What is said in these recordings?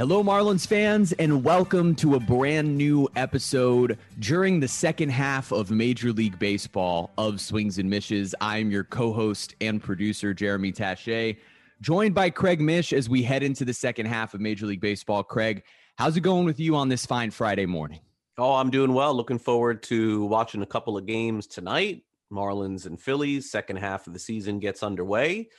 Hello, Marlins fans, and welcome to a brand new episode during the second half of Major League Baseball of Swings and Mishes. I'm your co host and producer, Jeremy Taché, joined by Craig Mish as we head into the second half of Major League Baseball. Craig, how's it going with you on this fine Friday morning? Oh, I'm doing well. Looking forward to watching a couple of games tonight. Marlins and Phillies, second half of the season gets underway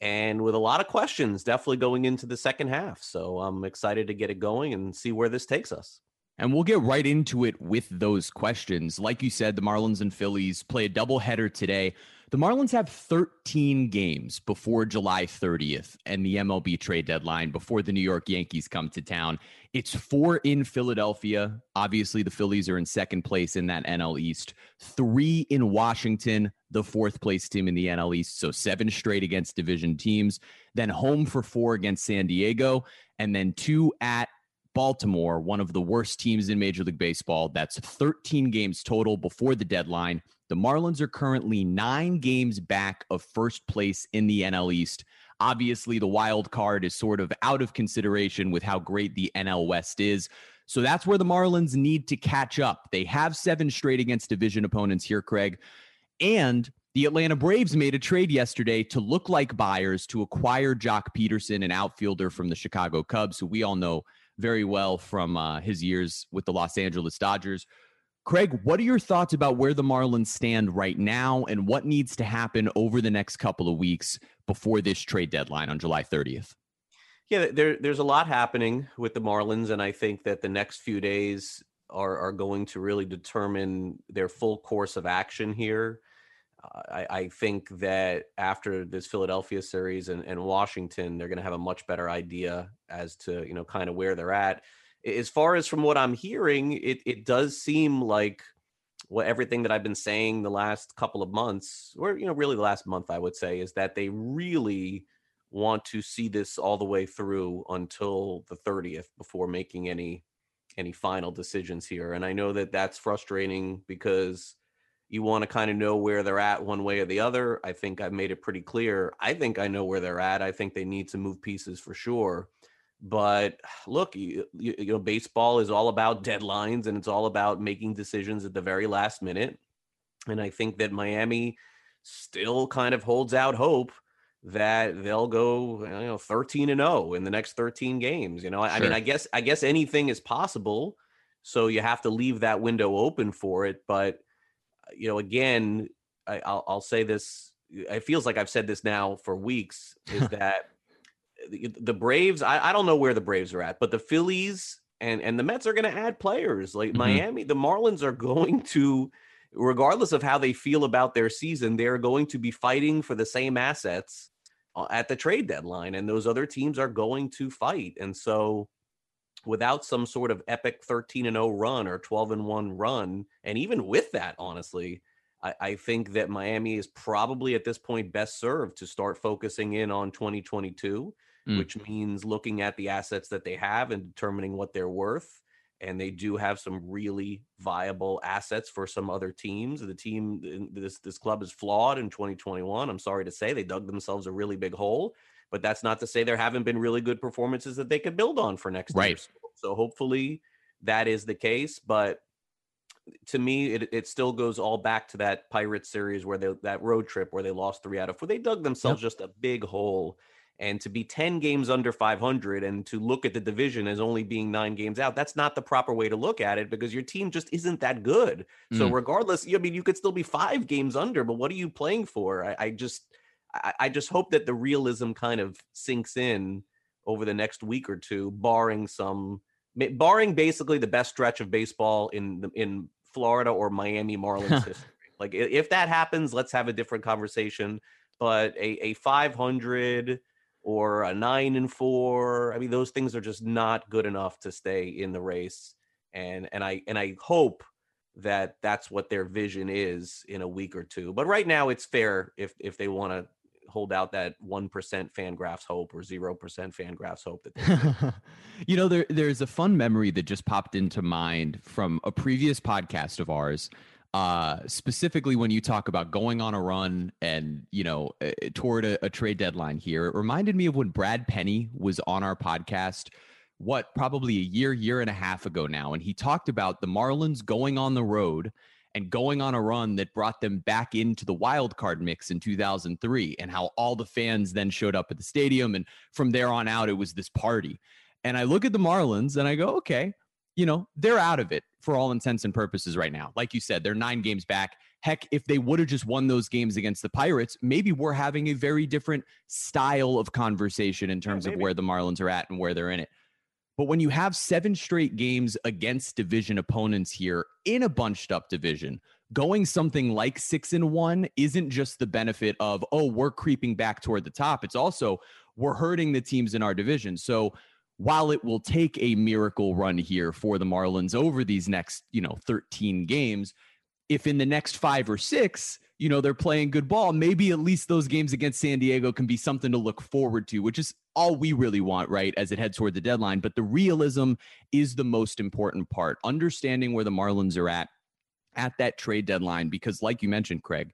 and with a lot of questions definitely going into the second half. So I'm excited to get it going and see where this takes us. And we'll get right into it with those questions. Like you said, the Marlins and Phillies play a doubleheader today. The Marlins have 13 games before July 30th and the MLB trade deadline before the New York Yankees come to town. It's four in Philadelphia. Obviously, the Phillies are in second place in that NL East, three in Washington, the fourth place team in the NL East. So seven straight against division teams, then home for four against San Diego, and then two at Baltimore, one of the worst teams in Major League Baseball. That's 13 games total before the deadline. The Marlins are currently nine games back of first place in the NL East. Obviously, the wild card is sort of out of consideration with how great the NL West is. So that's where the Marlins need to catch up. They have seven straight against division opponents here, Craig. And the Atlanta Braves made a trade yesterday to look like buyers to acquire Joc Pederson, an outfielder from the Chicago Cubs, who we all know very well from uh, his years with the Los Angeles Dodgers. Craig, what are your thoughts about where the Marlins stand right now and what needs to happen over the next couple of weeks before this trade deadline on July 30th? Yeah, there, there's a lot happening with the Marlins, and I think that the next few days are, are going to really determine their full course of action here. I, I, think that after this Philadelphia series and, and Washington, they're going to have a much better idea as to you know kind of where they're at. As far as from what I'm hearing, it it does seem like what everything that I've been saying the last couple of months, or you know, really the last month, I would say, is that they really want to see this all the way through until the 30th before making any any final decisions here. And I know that that's frustrating because you want to kind of know where they're at one way or the other. I think I've made it pretty clear. I think I know where they're at. I think they need to move pieces for sure. But look, you, you, you know, baseball is all about deadlines and it's all about making decisions at the very last minute. And I think that Miami still kind of holds out hope that they'll go you know 13 and 0 in the next 13 games you know sure. i mean i guess i guess anything is possible so you have to leave that window open for it but you know, again, I, will I'll say this. It feels like I've said this now for weeks. Is that the, the Braves? I, I don't know where the Braves are at, but the Phillies and and the Mets are going to add players. Like mm-hmm. Miami, the Marlins are going to, regardless of how they feel about their season, they are going to be fighting for the same assets uh, at the trade deadline, and those other teams are going to fight. And so, without some sort of epic 13 and 0 run or 12 and 1 run, and even with that, honestly, I, I, think that Miami is probably at this point best served to start focusing in on 2022, mm. which means looking at the assets that they have and determining what they're worth. And they do have some really viable assets for some other teams. The team, this this club is flawed in 2021. I'm sorry to say, they dug themselves a really big hole but that's not to say there haven't been really good performances that they could build on for next right. year. So hopefully that is the case. But to me, it, it still goes all back to that Pirates series where they that road trip where they lost three out of four. They dug themselves yep. just a big hole. And to be 10 games under 500 and to look at the division as only being nine games out, that's not the proper way to look at it because your team just isn't that good. Mm. So, regardless, I mean, you could still be five games under, but what are you playing for? I, I just, I, I just hope that the realism kind of sinks in over the next week or two, barring some, barring basically the best stretch of baseball in in Florida or Miami Marlins history. Like if that happens, let's have a different conversation. But a, a 500 or a nine and four, I mean, those things are just not good enough to stay in the race. And and I and I hope that that's what their vision is in a week or two. But right now, it's fair if if they want to hold out that 1% Fangraphs hope or 0% Fangraphs hope that you know there there's a fun memory that just popped into mind from a previous podcast of ours uh, specifically when you talk about going on a run and you know uh, toward a, a trade deadline here. It reminded me of when Brad Penny was on our podcast what probably a year, year and a half ago now, and he talked about the Marlins going on the road and going on a run that brought them back into the wild card mix in 2003 and how all the fans then showed up at the stadium and from there on out it was this party. And I look at the Marlins and I go, okay, you know, they're out of it for all intents and purposes right now. Like you said, they're 9 games back. Heck, if they would have just won those games against the Pirates, maybe we're having a very different style of conversation in terms yeah, of where the Marlins are at and where they're in it. But when you have seven straight games against division opponents here in a bunched up division, going something like six and one isn't just the benefit of, oh, we're creeping back toward the top. It's also we're hurting the teams in our division. So while it will take a miracle run here for the Marlins over these next, you know, 13 games, if in the next five or six, you know, they're playing good ball, maybe at least those games against San Diego can be something to look forward to, which is all we really want, right, as it heads toward the deadline. But the realism is the most important part. Understanding where the Marlins are at at that trade deadline, because like you mentioned, Craig,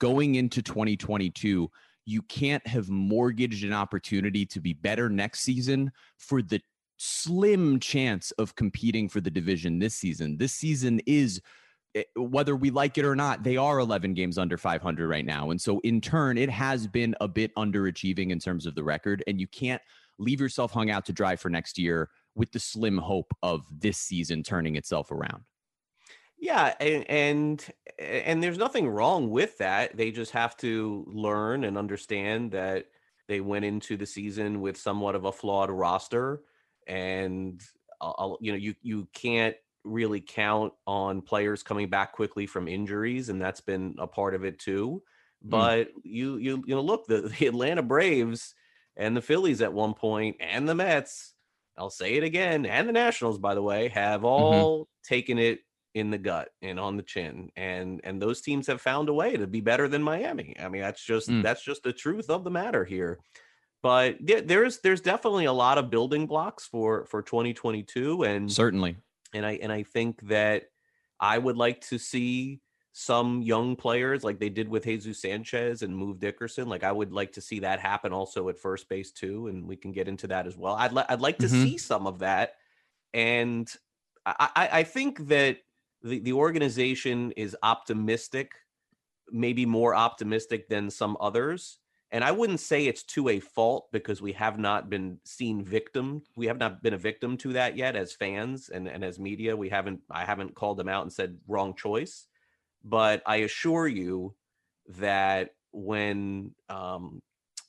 going into 2022, you can't have mortgaged an opportunity to be better next season for the slim chance of competing for the division this season. This season is whether we like it or not, they are 11 games under 500 right now. And so, in turn, it has been a bit underachieving in terms of the record. And you can't leave yourself hung out to dry for next year with the slim hope of this season turning itself around. Yeah, and, and and there's nothing wrong with that. They just have to learn and understand that they went into the season with somewhat of a flawed roster, and uh, you know you you can't really count on players coming back quickly from injuries, and that's been a part of it too. Mm. But mm. you you you know look the, the Atlanta Braves and the Phillies at one point and the Mets, I'll say it again, and the Nationals by the way, have mm-hmm. all mm-hmm. taken it in the gut and on the chin and and those teams have found a way to be better than Miami. I mean that's just mm. that's just the truth of the matter here. But yeah, there's there's definitely a lot of building blocks for for 2022 and certainly and I and I think that I would like to see some young players like they did with Jesus Sanchez and move Dickerson. Like I would like to see that happen also at first base too, and we can get into that as well. I'd li- I'd like to mm-hmm. see some of that, and I, I I think that the the organization is optimistic, maybe more optimistic than some others and I wouldn't say it's to a fault because we have not been seen victim. We have not been a victim to that yet as fans and, and as media. We haven't I haven't called them out and said wrong choice. But I assure you that when um,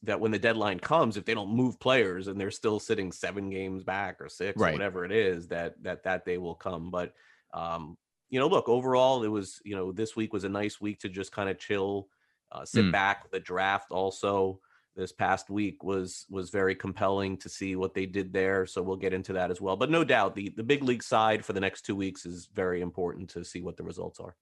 that when the deadline comes, if they don't move players and they're still sitting seven games back or six right. or whatever it is, that that that day will come. But um, you know, look, overall, it was you know this week was a nice week to just kind of chill uh, sit mm. back. The draft also this past week was was very compelling to see what they did there. So we'll get into that as well. But no doubt the the big league side for the next two weeks is very important to see what the results are.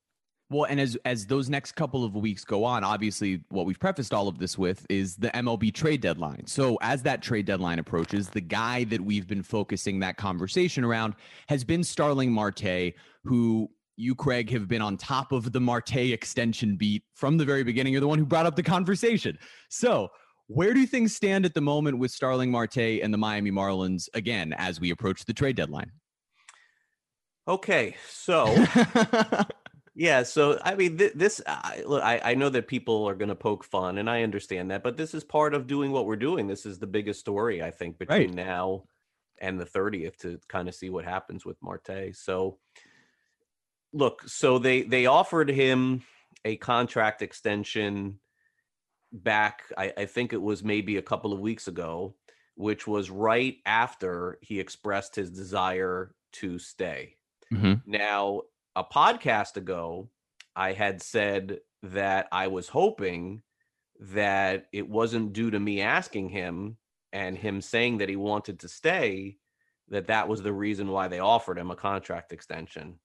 Well, and as as those next couple of weeks go on, obviously what we've prefaced all of this with is the MLB trade deadline. So as that trade deadline approaches, the guy that we've been focusing that conversation around has been Starling Marte, who you, Craig, have been on top of the Marte extension beat from the very beginning. You're the one who brought up the conversation. So, where do things stand at the moment with Starling Marte and the Miami Marlins again as we approach the trade deadline? Okay, so yeah, so I mean, th- this I, look, I, I know that people are going to poke fun, and I understand that, but this is part of doing what we're doing. This is the biggest story I think between right. now and the 30th to kind of see what happens with Marte. So look, so they they offered him a contract extension back. I, I think it was maybe a couple of weeks ago, which was right after he expressed his desire to stay. Mm-hmm. Now, a podcast ago, I had said that I was hoping that it wasn't due to me asking him and him saying that he wanted to stay that that was the reason why they offered him a contract extension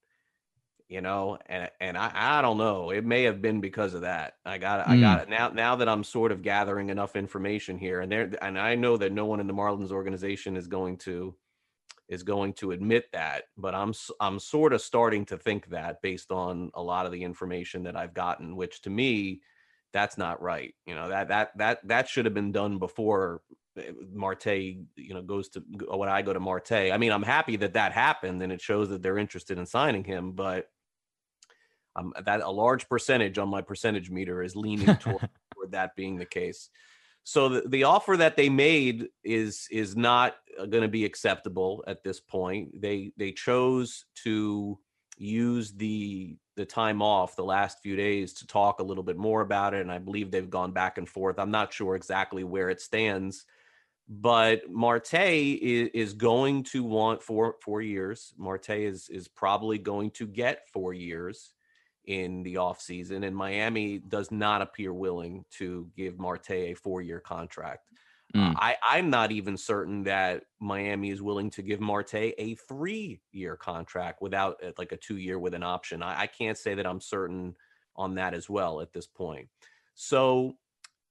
you know and and I, I don't know it may have been because of that i got it mm. i got mm. it now now that i'm sort of gathering enough information here and there and i know that no one in the marlins organization is going to is going to admit that but i'm i'm sort of starting to think that based on a lot of the information that i've gotten which to me that's not right you know that that that that should have been done before eh, Marte, you know, goes to when I go to Marte. I mean, I'm happy that that happened, and it shows that they're interested in signing him. But um, that a large percentage on my percentage meter is leaning toward, toward that being the case. So the, the offer that they made is is not uh, going to be acceptable at this point. They they chose to use the the time off the last few days to talk a little bit more about it and i believe they've gone back and forth i'm not sure exactly where it stands but marte is, is going to want four four years marte is is probably going to get four years in the offseason and miami does not appear willing to give marte a four year contract Mm. I, I'm not even certain that Miami is willing to give Marte a three year contract without uh, like a two year with an option. I, I can't say that I'm certain on that as well at this point. So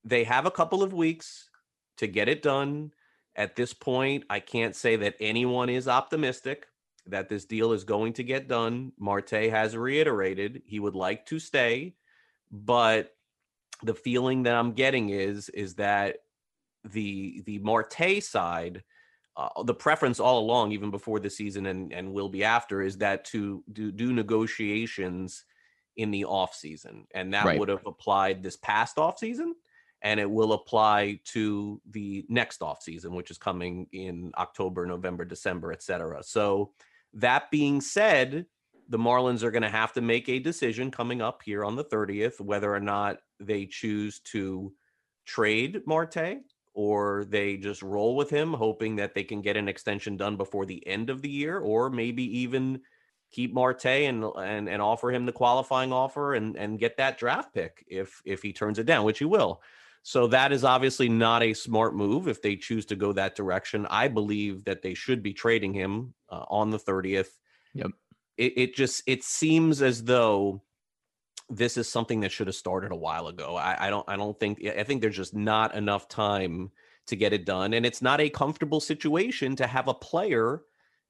they have a couple of weeks to get it done. At this point, I can't say that anyone is optimistic that this deal is going to get done. Marte has reiterated he would like to stay, but the feeling that I'm getting is is that the the Marte side, uh, the preference all along, even before the season and and will be after, is that to do, do negotiations in the off season, and that right. would have applied this past off season, and it will apply to the next off season, which is coming in October, November, December, etc. So that being said, the Marlins are going to have to make a decision coming up here on the 30th whether or not they choose to trade Marte or they just roll with him, hoping that they can get an extension done before the end of the year, or maybe even keep Marte and and and offer him the qualifying offer and and get that draft pick if if he turns it down, which he will. So that is obviously not a smart move if they choose to go that direction. I believe that they should be trading him uh, on the 30th. Yep. It, it just it seems as though this is something that should have started a while ago. I, I, don't I don't think I think there's just not enough time to get it done. And it's not a comfortable situation to have a player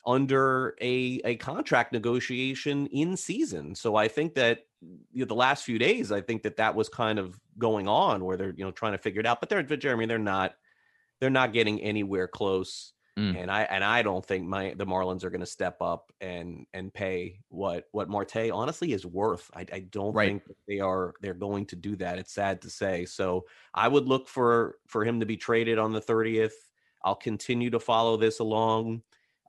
under a, a contract negotiation in season. So I think that you know, the last few days, I think that that was kind of going on where they're, you know, trying to figure it out, but they're, Jeremy, they're not, they're not getting anywhere close Mm. And I and I don't think my the Marlins are going to step up and and pay what what Marte honestly is worth. I, I don't right. think they are they're going to do that. It's sad to say. So I would look for for him to be traded on the 30th. I'll continue to follow this along.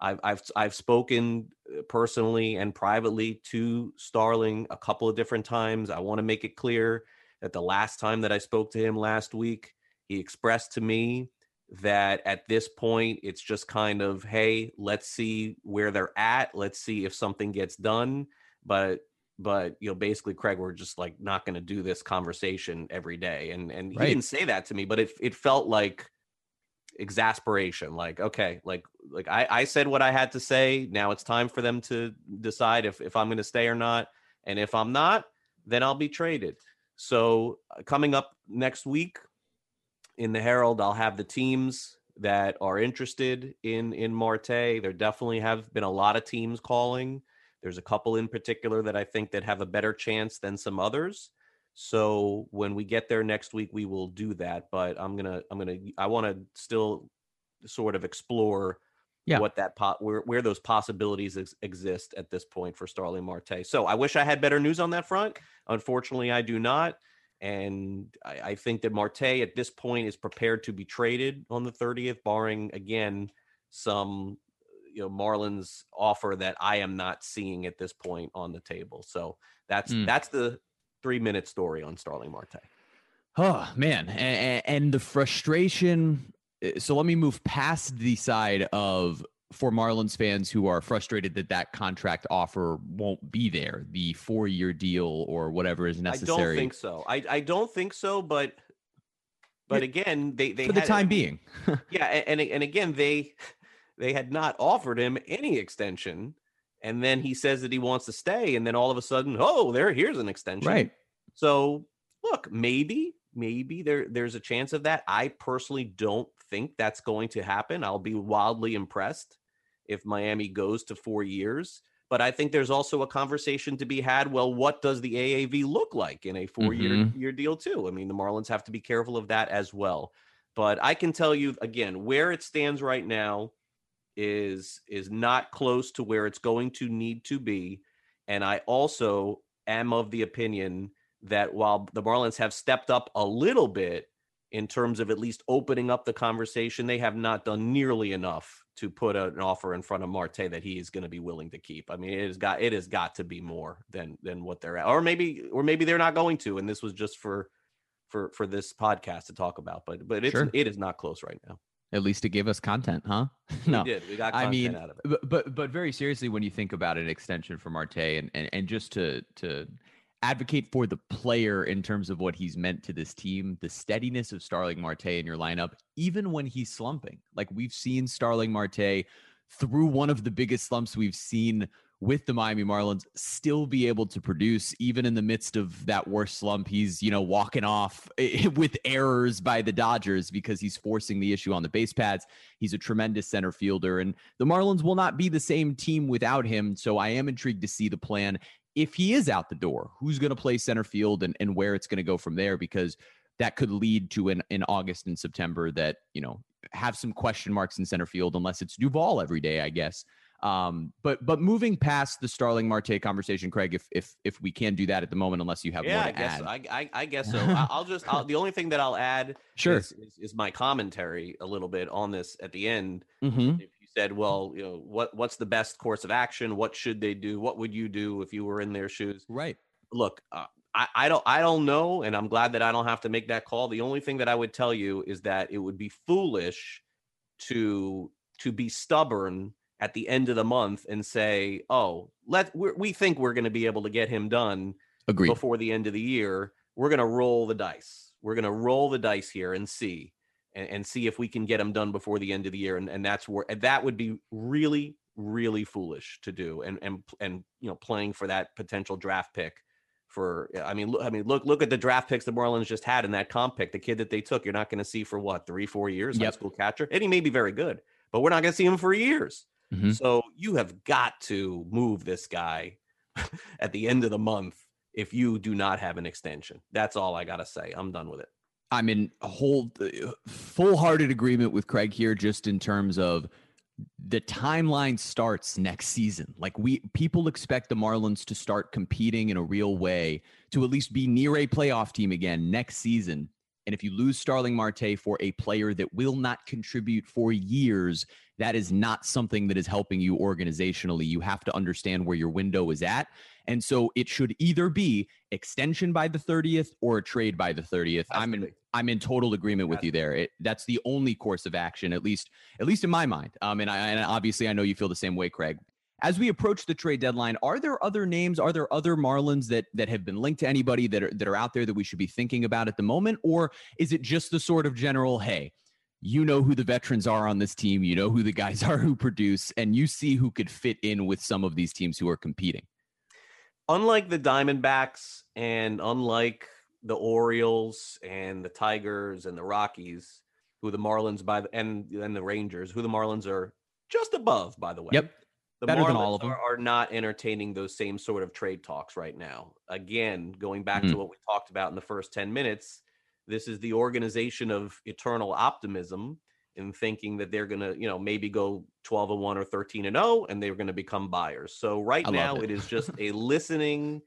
I've I've I've spoken uh, personally and privately to Starling a couple of different times. I want to make it clear that the last time that I spoke to him last week, he expressed to me that at this point it's just kind of hey let's see where they're at let's see if something gets done but but you know basically craig we're just like not going to do this conversation every day and and right. he didn't say that to me but it it felt like exasperation like okay like like i i said what i had to say now it's time for them to decide if if i'm going to stay or not and if i'm not then i'll be traded so uh, coming up next week in the Herald, I'll have the teams that are interested in in Marte. There definitely have been a lot of teams calling. There's a couple in particular that I think that have a better chance than some others. So when we get there next week, we will do that. But I'm gonna I'm gonna I want to still sort of explore yeah. what that pot where where those possibilities ex- exist at this point for Starling Marte. So I wish I had better news on that front. Unfortunately, I do not. And I, I, think that Marte at this point is prepared to be traded on the 30th, barring again some you know Marlins offer that I am not seeing at this point on the table. So that's mm. that's the three minute story on Starling Marte. Oh man, and, and the frustration. Eh, so let me move past the side of for Marlins fans who are frustrated that that contract offer won't be there, the four year deal or whatever is necessary. I don't think so. I, I don't think so, but but again, they they for had, the time being, yeah, and and again they they had not offered him any extension, and then he says that he wants to stay, and then all of a sudden, oh, there here's an extension, right? So look, maybe maybe there there's a chance of that. I personally don't think that's going to happen. I'll be wildly impressed if Miami goes to four years. But I think there's also a conversation to be had. Well, what does the AAV look like in a 4 year mm-hmm. year deal too? I mean, the Marlins have to be careful of that as well. But I can tell you again where it stands right now is is not close to where it's going to need to be. And I also am of the opinion that while the Marlins have stepped up a little bit in terms of at least opening up the conversation, they have not done nearly enough to put an offer in front of Marte that he is going to be willing to keep. I mean, it has got it has got to be more than than what they're at, or maybe or maybe they're not going to, and this was just for for for this podcast to talk about. But but it's sure. it is not close right now. At least it gave us content, huh? no, we did. We got. I mean, But, but but very seriously, when you think about an extension for Marte, and and and just to to advocate for the player in terms of what he's meant to this team, the steadiness of Starling Marte in your lineup, even when he's slumping. Like we've seen Starling Marte through one of the biggest slumps we've seen with the Miami Marlins still be able to produce even in the midst of that worst slump. He's, you know, walking off with errors by the Dodgers because he's forcing the issue on the base pads. He's a tremendous center fielder and the Marlins will not be the same team without him. So I am intrigued to see the plan if he is out the door, who's going to play center field and, and where it's going to go from there, because that could lead to an in August and September that, you know, have some question marks in center field unless it's Duvall every day, I guess. Um, but but moving past the Starling Marte conversation, Craig, if if if we can do that at the moment, unless you have yeah, more to I guess add. So. I, I, I guess so. I'll just I'll, the only thing that I'll add sure is, is, is, my commentary a little bit on this at the end. Mm-hmm. If you said, well, you know, what what's the best course of action? What should they do? What would you do if you were in their shoes? Right. Look, uh, I, I don't I don't know, and I'm glad that I don't have to make that call. The only thing that I would tell you is that it would be foolish to to be stubborn at the end of the month and say, "Oh, let we we think we're going to be able to get him done Agreed. before the end of the year. We're going to roll the dice. We're going to roll the dice here and see." and, and see if we can get them done before the end of the year. And, and that's where that would be really, really foolish to do. And and and you know, playing for that potential draft pick for I mean look I mean look look at the draft picks the Marlins just had in that comp pick. The kid that they took, you're not going to see for what three four years. Yep. High school catcher, and he may be very good, but we're not going to see him for years. Mm-hmm. So you have got to move this guy at the end of the month if you do not have an extension. That's all I got to say. I'm done with it. I'm in whole uh, full-hearted agreement with Craig here just in terms of the timeline starts next season. Like we people expect the Marlins to start competing in a real way to at least be near a playoff team again next season. And if you lose Starling Marte for a player that will not contribute for years, that is not something that is helping you organizationally. You have to understand where your window is at. And so it should either be extension by the 30th or a trade by the 30th. I'm in I'm in total agreement with you there. It, that's the only course of action, at least at least in my mind. Um, and I and obviously I know you feel the same way, Craig. As we approach the trade deadline, are there other names? Are there other Marlins that that have been linked to anybody that are that are out there that we should be thinking about at the moment, or is it just the sort of general, hey, you know who the veterans are on this team, you know who the guys are who produce, and you see who could fit in with some of these teams who are competing? Unlike the Diamondbacks and unlike the Orioles and the Tigers and the Rockies, who the Marlins by the and and the Rangers, who the Marlins are just above, by the way. Yep. The Better Marlins than all of them. Are, are, not entertaining those same sort of trade talks right now. Again, going back mm-hmm. to what we talked about in the first 10 minutes, this is the organization of eternal optimism in thinking that they're going to, you know, maybe go 12 and 1 or 13 and 0 and they're going to become buyers. So right now it. it is just a listening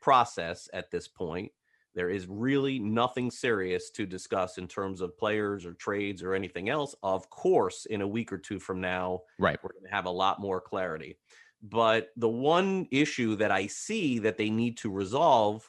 process at this point. There is really nothing serious to discuss in terms of players or trades or anything else. Of course, in a week or two from now, right, we're going to have a lot more clarity. But the one issue that I see that they need to resolve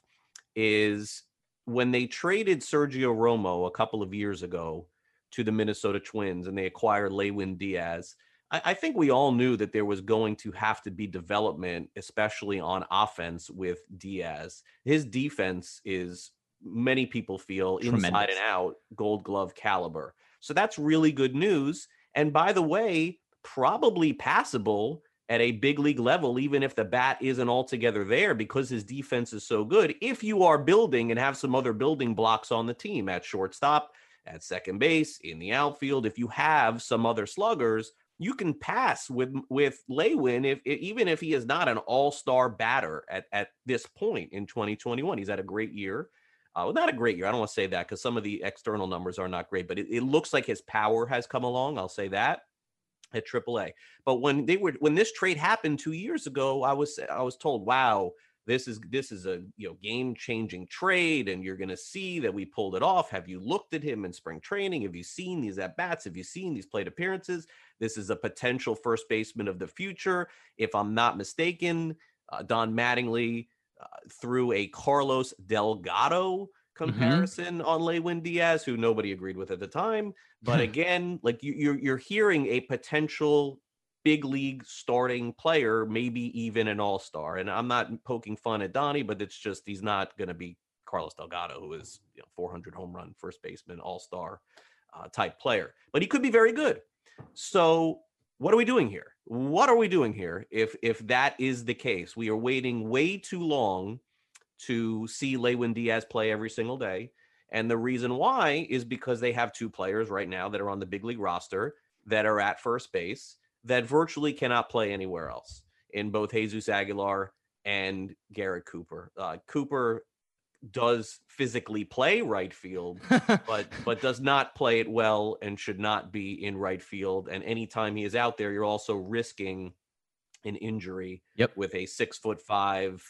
is when they traded Sergio Romo a couple of years ago to the Minnesota Twins and they acquired Lewin Diaz. I, I, think we all knew that there was going to have to be development, especially on offense with Diaz. His defense is, many people feel, Tremendous. inside and out, gold glove caliber. So that's really good news. And by the way, probably passable at a big league level, even if the bat isn't altogether there because his defense is so good. If you are building and have some other building blocks on the team at shortstop, at second base, in the outfield, if you have some other sluggers, you can pass with with Lewin if, if even if he is not an all-star batter at, at this point in 2021. He's had a great year. Uh, well, not a great year. I don't want to say that because some of the external numbers are not great, but it, it looks like his power has come along. I'll say that at AAA. But when they were when this trade happened two years ago, I was I was told, wow, this is this is a you know game changing trade, and you're going to see that we pulled it off. Have you looked at him in spring training? Have you seen these at bats? Have you seen these plate appearances? This is a potential first baseman of the future. If I'm not mistaken, uh, Don Mattingly uh, threw a Carlos Delgado. Comparison mm-hmm. on Lewin Diaz, who nobody agreed with at the time. But again, like you, you're you're hearing a potential big league starting player, maybe even an all star. And I'm not poking fun at Donnie, but it's just he's not going to be Carlos Delgado, who is you know, 400 home run first baseman, all star uh, type player. But he could be very good. So what are we doing here? What are we doing here? If if that is the case, we are waiting way too long to see Lewin Diaz play every single day. And the reason why is because they have two players right now that are on the big league roster that are at first base that virtually cannot play anywhere else in both Jesus Aguilar and Garrett Cooper. Uh, Cooper does physically play right field, but but does not play it well and should not be in right field. And anytime he is out there, you're also risking an injury yep. with a six foot five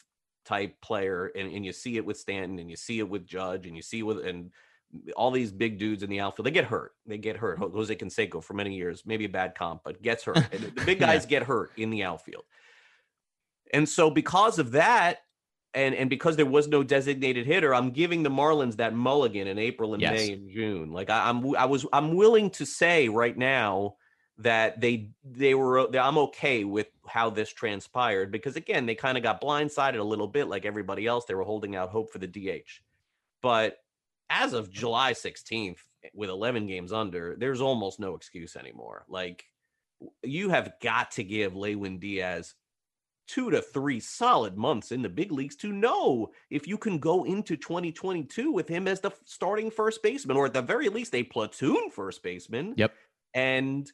type player. And, and you see it with Stanton and you see it with Judge and you see with and all these big dudes in the outfield, they get hurt. They get hurt. Mm-hmm. Jose Canseco for many years, maybe a bad comp, but gets hurt. the big guys yeah. get hurt in the outfield. And so because of that, and and because there was no designated hitter, I'm giving the Marlins that mulligan in April and yes. May and June. Like I, I'm I was I'm willing to say right now that they they were uh, I'm okay with how this transpired because again they kind of got blindsided a little bit like everybody else. They were holding out hope for the DH, but as of July 16th, eh, with 11 games under, there's almost no excuse anymore. Like, you have got to give Lewin Diaz two to three solid months in the big leagues to know if you can go into 2022 with him as the starting first baseman, or at the very least, a platoon first baseman. Yep. And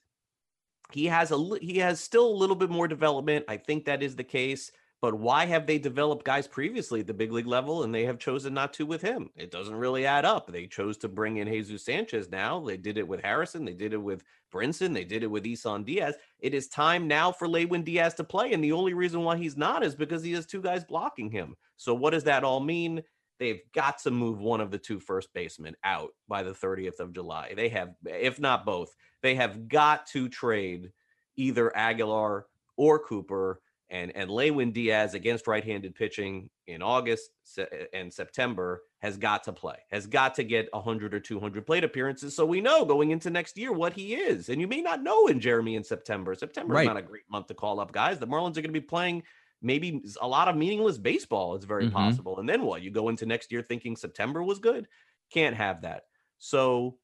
he has a he has still a little bit more development. I think that is the case. But why have they developed guys previously at the big league level and they have chosen not to with him? It doesn't really add up. They chose to bring in Jesus Sanchez now. They did it with Harrison. They did it with Brinson. They did it with Isan Diaz. It is time now for Lewin Diaz to play. And the only reason why he's not is because he has two guys blocking him. So what does that all mean? They've got to move one of the two first basemen out by the 30th of July. They have, if not both, they have got to trade either Aguilar or Cooper and and Lewin Diaz against right-handed pitching in August and September has got to play, has got to get 100 or 200 plate appearances, so we know going into next year what he is. And you may not know in Jeremy in September. September right. is not a great month to call up guys. The Marlins are going to be playing maybe a lot of meaningless baseball. It's very mm-hmm. possible. And then what? You go into next year thinking September was good. Can't have that. So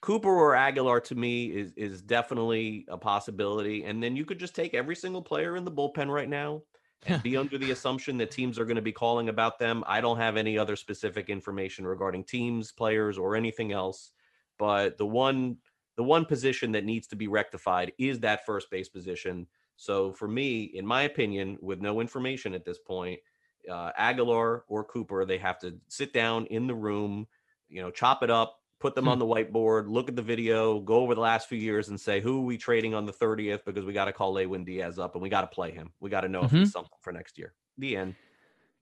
Cooper or Aguilar to me is is definitely a possibility. And then you could just take every single player in the bullpen right now and be under the assumption that teams are going to be calling about them. I don't have any other specific information regarding teams, players, or anything else. But the one the one position that needs to be rectified is that first base position. So for me, in my opinion, with no information at this point, uh, Aguilar or Cooper, they have to sit down in the room, you know, chop it up, put them hmm. on the whiteboard, look at the video, go over the last few years and say, who are we trading on the 30th? Because we got to call Lewin Diaz up and we got to play him. We got to know mm-hmm. if he's mm-hmm. something for next year. The end.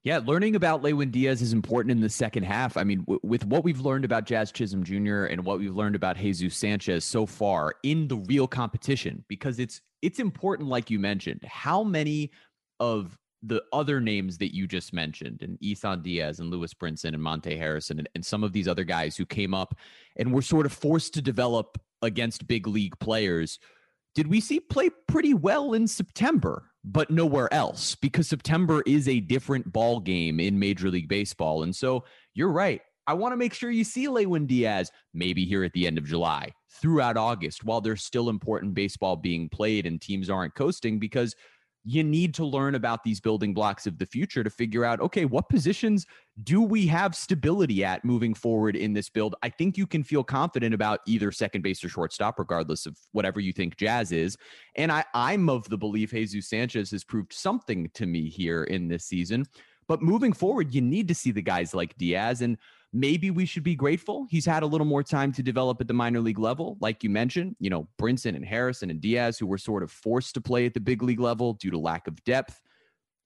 Yeah, learning about Lewin Diaz is important in the second half. I mean, w- with what we've learned about Jazz Chisholm Jr. and what we've learned about Jesus Sanchez so far in the real competition, because it's it's important, like you mentioned, how many of the other names that you just mentioned, and Isan Diaz and Lewis Brinson and Monte Harrison and, and some of these other guys who came up and were sort of forced to develop against big league players, did we see play pretty well in September, but nowhere else? Because September is a different ball game in Major League Baseball. And so you're right. I want to make sure you see Lewin Diaz maybe here at the end of July, throughout August, while there's still important baseball being played and teams aren't coasting because – you need to learn about these building blocks of the future to figure out okay what positions do we have stability at moving forward in this build? I think you can feel confident about either second base or shortstop regardless of whatever you think jazz is. And i i'm of the belief jesus sanchez has proved something to me here in this season. But moving forward you need to see the guys like diaz. And maybe we should be grateful. He's had a little more time to develop at the minor league level. Like you mentioned, you know, Brinson and Harrison and Diaz, who were sort of forced to play at the big league level due to lack of depth,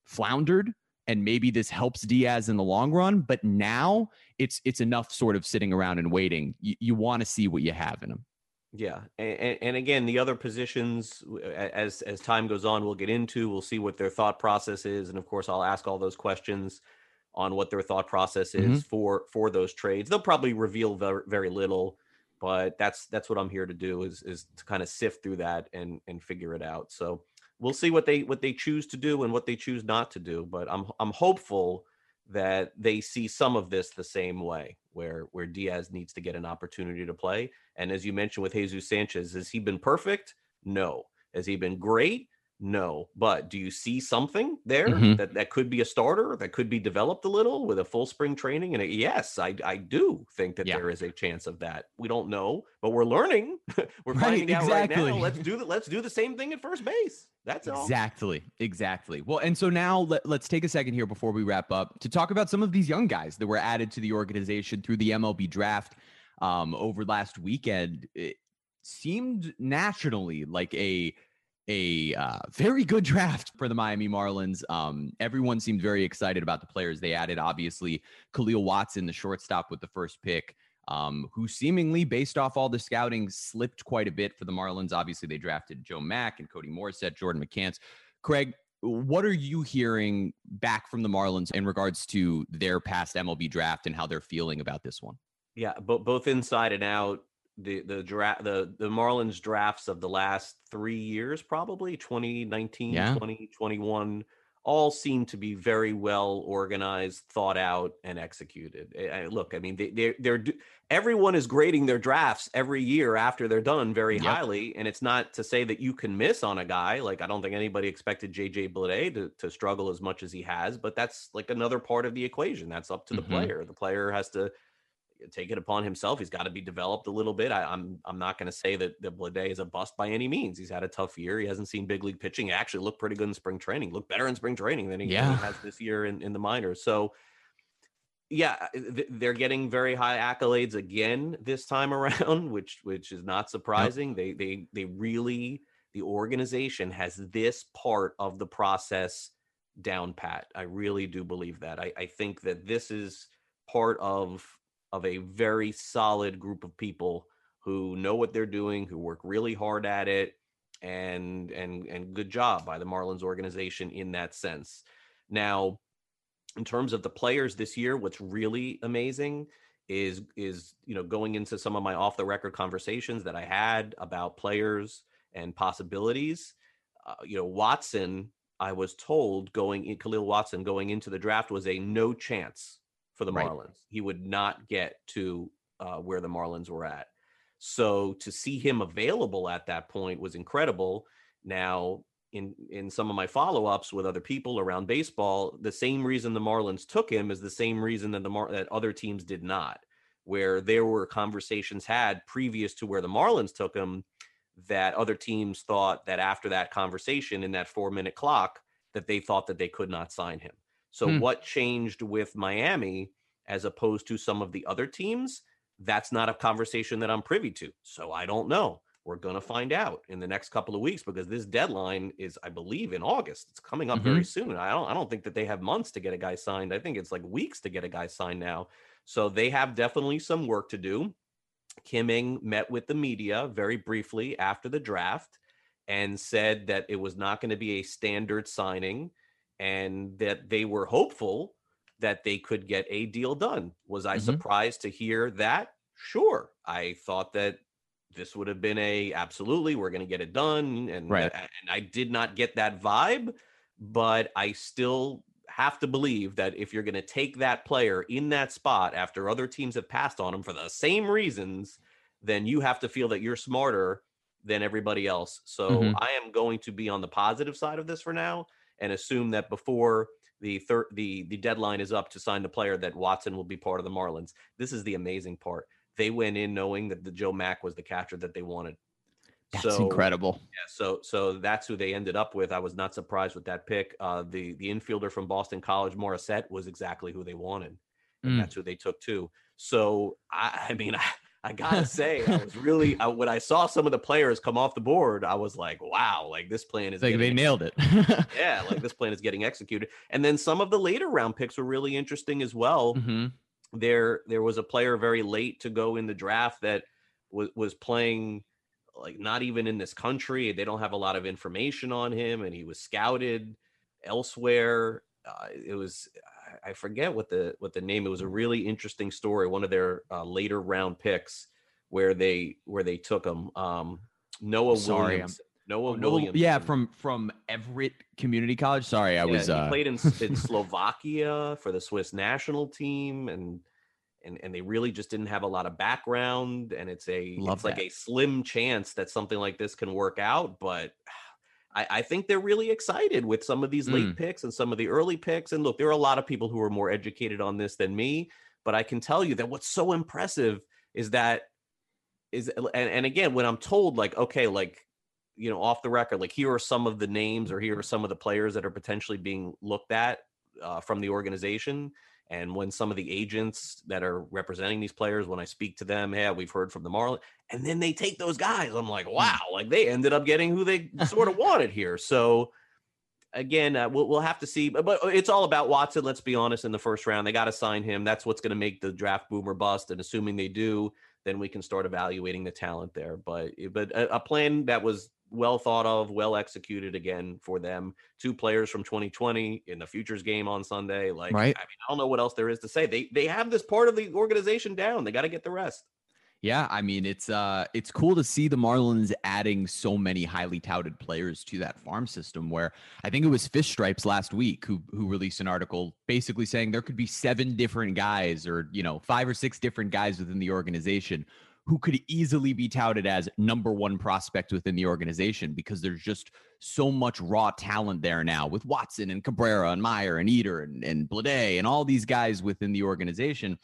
floundered. And maybe this helps Diaz in the long run, but now it's it's enough sort of sitting around and waiting. You, you want to see what you have in him. Yeah, and, and again, the other positions, as as time goes on, we'll get into. We'll see what their thought process is, and of course, I'll ask all those questions on what their thought process is mm-hmm. for for those trades. They'll probably reveal very, very little, but that's that's what I'm here to do is is to kind of sift through that and and figure it out. So we'll see what they what they choose to do and what they choose not to do. But I'm I'm hopeful that they see some of this the same way, where where Diaz needs to get an opportunity to play. And as you mentioned with Jesus Sanchez, has he been perfect? No. Has he been great? No, but do you see something there mm-hmm. that, that could be a starter that could be developed a little with a full spring training? And a, yes, I, I do think that yeah. there is a chance of that. We don't know, but we're learning. we're right, finding out exactly. right now. Let's do the, let's do the same thing at first base. That's all. Exactly. Exactly. Well, and so now let, let's take a second here before we wrap up to talk about some of these young guys that were added to the organization through the MLB draft um, over last weekend. It seemed nationally like a a uh, very good draft for the Miami Marlins. Um, everyone seemed very excited about the players they added. Obviously, Kahlil Watson, the shortstop with the first pick, um, who seemingly, based off all the scouting, slipped quite a bit for the Marlins. Obviously, they drafted Joe Mack and Cody Morissette, Jordan McCants. Craig, what are you hearing back from the Marlins in regards to their past MLB draft and how they're feeling about this one? Yeah, but both inside and out, the the draft the the Marlins drafts of the last three years, probably 2019, yeah. 2021, all seem to be very well organized, thought out, and executed. I, look, I mean, they, they're, they're everyone is grading their drafts every year after they're done very yep. highly, and it's not to say that you can miss on a guy. Like I don't think anybody expected JJ Bleday to to struggle as much as he has, but that's like another part of the equation. That's up to the mm-hmm. player. The player has to take it upon himself. He's got to be developed a little bit. I, am I'm, I'm not going to say that that Bleday is a bust by any means. He's had a tough year. He hasn't seen big league pitching. He actually looked pretty good in spring training. Looked better in spring training than he, yeah. has this year in, in the minors. So yeah, uh, they're getting very high accolades again this time around, which which is not surprising. Yep. They they they really the organization has this part of the process down pat. I really do believe that. I, I think that this is part of of a very solid group of people who know what they're doing, who work really hard at it, and and and good job by the Marlins organization in that sense. Now, in terms of the players this year, what's really amazing is is you know going into some of my off the record conversations that I had about players and possibilities. Uh, you know, Watson, I was told going in Kahlil Watson going into the draft was a no chance for the right. Marlins. He would not get to uh, where the Marlins were at. So to see him available at that point was incredible. Now, in in some of my follow-ups with other people around baseball, the same reason the Marlins took him is the same reason that the Mar- that other teams did not. Where there were conversations had previous to where the Marlins took him that other teams thought that after that conversation in that 4-minute clock that they thought that they could not sign him. So hmm. what changed with Miami as opposed to some of the other teams? That's not a conversation that I'm privy to. So I don't know. We're going to find out in the next couple of weeks because this deadline is, I believe, in August. It's coming up mm-hmm. very soon. I don't, I don't think that they have months to get a guy signed. I think it's like weeks to get a guy signed now. So they have definitely some work to do. Kim Ng met with the media very briefly after the draft and said that it was not going to be a standard signing and that they were hopeful that they could get a deal done. Was I mm-hmm. surprised to hear that? Sure. I thought that this would have been a absolutely we're going to get it done and right. and I did not get that vibe, but I still have to believe that if you're going to take that player in that spot after other teams have passed on him for the same reasons, then you have to feel that you're smarter than everybody else. So mm-hmm. I am going to be on the positive side of this for now and assume that before the third the the deadline is up to sign the player that Watson will be part of the Marlins. This is the amazing part. They went in knowing that the Joe Mack was the catcher that they wanted. That's so, incredible. Yeah, so so that's who they ended up with. I was not surprised with that pick. Uh, the the infielder from Boston College, Morissette, was exactly who they wanted. and Mm. that's who they took too. So I, I mean, I, I gotta say, I was really I, when I saw some of the players come off the board, I was like, wow, like this plan is like they nailed it. yeah, like this plan is getting executed. And then some of the later round picks were really interesting as well. Mhm. There there was a player very late to go in the draft that was was playing like not even in this country. They don't have a lot of information on him, and he was scouted elsewhere. Uh, it was I- forget what the what the name. It was a really interesting story. One of their uh, later round picks where they where they took him. Um, Noah Sorry, I'm- Williams. Noah Well, Williams. yeah, from from Everett Community College. Sorry, I Yeah, was he uh played in, in Slovakia for the Swiss national team, and and and they really just didn't have a lot of background. And it's a Love it's like a slim chance that something like this can work out. But I, I think they're really excited with some of these late Mm. picks and some of the early picks. And look, there are a lot of people who are more educated on this than me, but I can tell you that what's so impressive is that is and, and again when I'm told like okay like you know off the record like here are some of the names or here are some of the players that are potentially being looked at uh, from the organization and when some of the agents that are representing these players when i speak to them yeah we've heard from the Marlins, and then they take those guys i'm like wow like they ended up getting who they sort of wanted here. So again uh, we'll, we'll have to see but, but it's all about watson let's be honest in the first round they got to sign him that's what's going to make the draft boomer bust and assuming they do then we can start evaluating the talent there. But eh, but a, a plan that was well thought of well executed again for them. Two players from 2020 in the futures game on sunday like Right. i mean i don't know what else there is to say. They they have this part of the organization down. They got to get the rest Yeah, I mean it's uh it's cool to see the Marlins adding so many highly touted players to that farm system where I think it was Fish Stripes last week who who released an article basically saying there could be seven different guys or, you know, five or six different guys within the organization who could easily be touted as number one prospect within the organization because there's just so much raw talent there now with Watson and Cabrera and Meyer and Eder and, and Bleday and all these guys within the organization.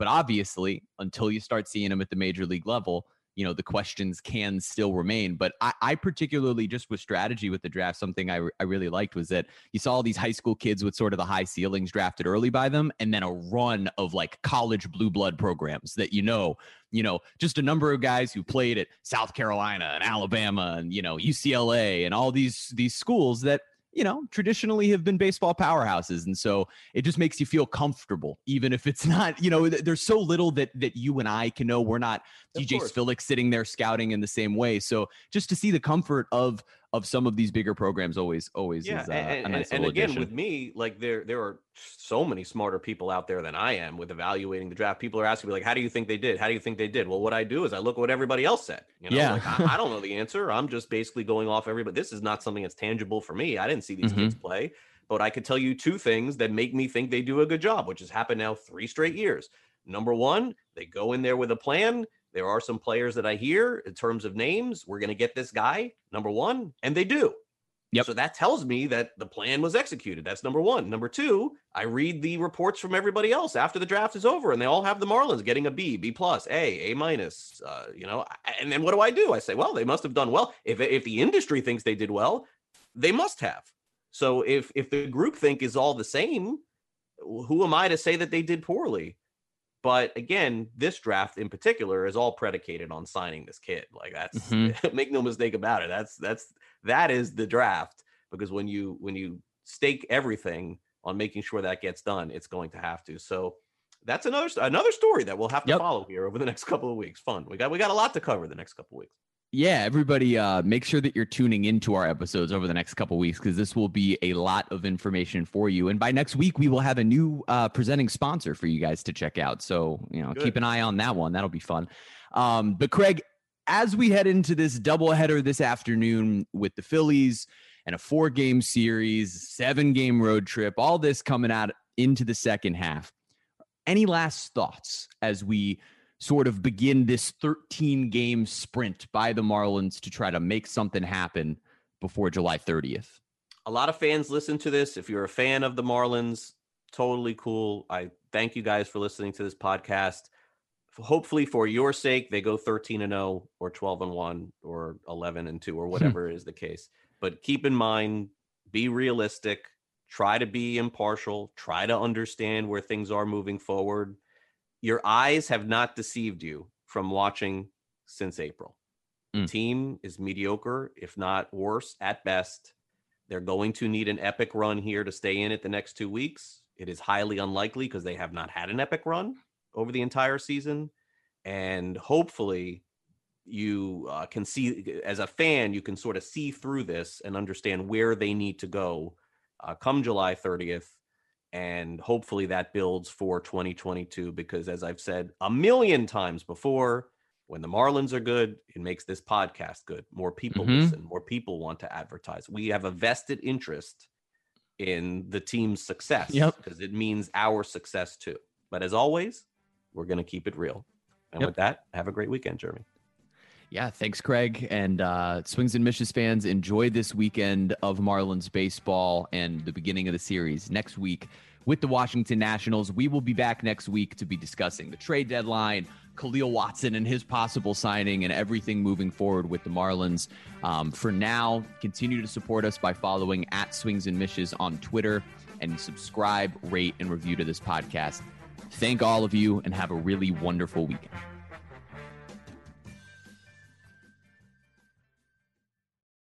But obviously, until you start seeing them at the major league level, you know, the questions can still remain. But I, I particularly just with strategy with the draft, something I, I really liked was that you saw all these high school kids with sort of the high ceilings drafted early by them, and then a run of like college blue blood programs that you know, you know, just a number of guys who played at South Carolina and Alabama and you know UCLA and all these these schools that you know traditionally have been baseball powerhouses and so it just makes you feel comfortable even if it's not you know th- there's so little that that you and i can know we're not Of dj course. Sitting there scouting in the same way so just to see the comfort of of some of these bigger programs always always yeah is uh, and, a and- nice and again addition. with me like there there are so many smarter people out there than i am with evaluating the draft. People are asking me like how do you think they did? How do you think they did? Well what i do is i look at what everybody else said you know Yeah. like I, I don't know the answer. I'm just basically going off everybody this is not something that's tangible for me. I didn't see these kids play but i could tell you two things that make me think they do a good job which has happened now three straight years. Number one they go in there with a plan there are some players that i hear in terms of names we're going to get this guy number one and they do Yep. so that tells me that the plan was executed. That's number one. Number two, I read the reports from everybody else after the draft is over, and they all have the Marlins getting a B, B plus, A, A minus. Uh, you know, and then what do I do? I say, well, they must have done well. If if the industry thinks they did well, they must have. So if if the group think is all the same, who am I to say that they did poorly? But again, this draft in particular is all predicated on signing this kid. Like that's Mhm. make no mistake about it. That's that's that is the draft because when you when you stake everything on making sure that gets done, it's going to have to. So that's another another story that we'll have to Yep. follow here over the next couple of weeks. Fun. We got we got a lot to cover the next couple of weeks. Yeah everybody uh make sure that you're tuning into our episodes over the next couple weeks because this will be a lot of information for you. And by next week we will have a new uh presenting sponsor for you guys to check out. So you know Good. keep an eye on that one. That'll be fun. Um but craig as we head into this doubleheader this afternoon with the phillies and a four game series seven game road trip all this coming out into the second half any last thoughts as we sort of begin this 13 game sprint by the Marlins to try to make something happen before July 30th. a lot of fans listen to this. If you're a fan of the Marlins, totally cool. I thank you guys for listening to this podcast. Hopefully, for your sake, they go 13 and 0 or 12 and 1 or 11 and 2 or hmm. whatever is the case. But keep in mind, be realistic. try to be impartial, try to understand where things are moving forward. Your eyes have not deceived you from watching since April. Mm. team is mediocre, if not worse at best. They're going to need an epic run here to stay in it the next two weeks. It is highly unlikely because they have not had an epic run over the entire season. And hopefully, you uh, can see, as a fan, you can sort of see through this and understand where they need to go uh, come July 30th. And hopefully that builds for 2022 because, as I've said a million times before, when the Marlins are good, it makes this podcast good. More people mm-hmm. listen, more people want to advertise. We have a vested interest in the team's success yep. because it means our success too. But as always, we're going to keep it real. And yep. with that, have a great weekend, Jeremy. Yeah, thanks, Craig. And uh, Swings and Mishes fans, enjoy this weekend of Marlins baseball and the beginning of the series. Next week, with the Washington Nationals. We will be back next week to be discussing the trade deadline, Kahlil Watson and his possible signing, and everything moving forward with the Marlins. Um, for now, continue to support us by following at Swings and Mishes on Twitter and subscribe, rate, and review to this podcast. Thank all of you and have a really wonderful weekend.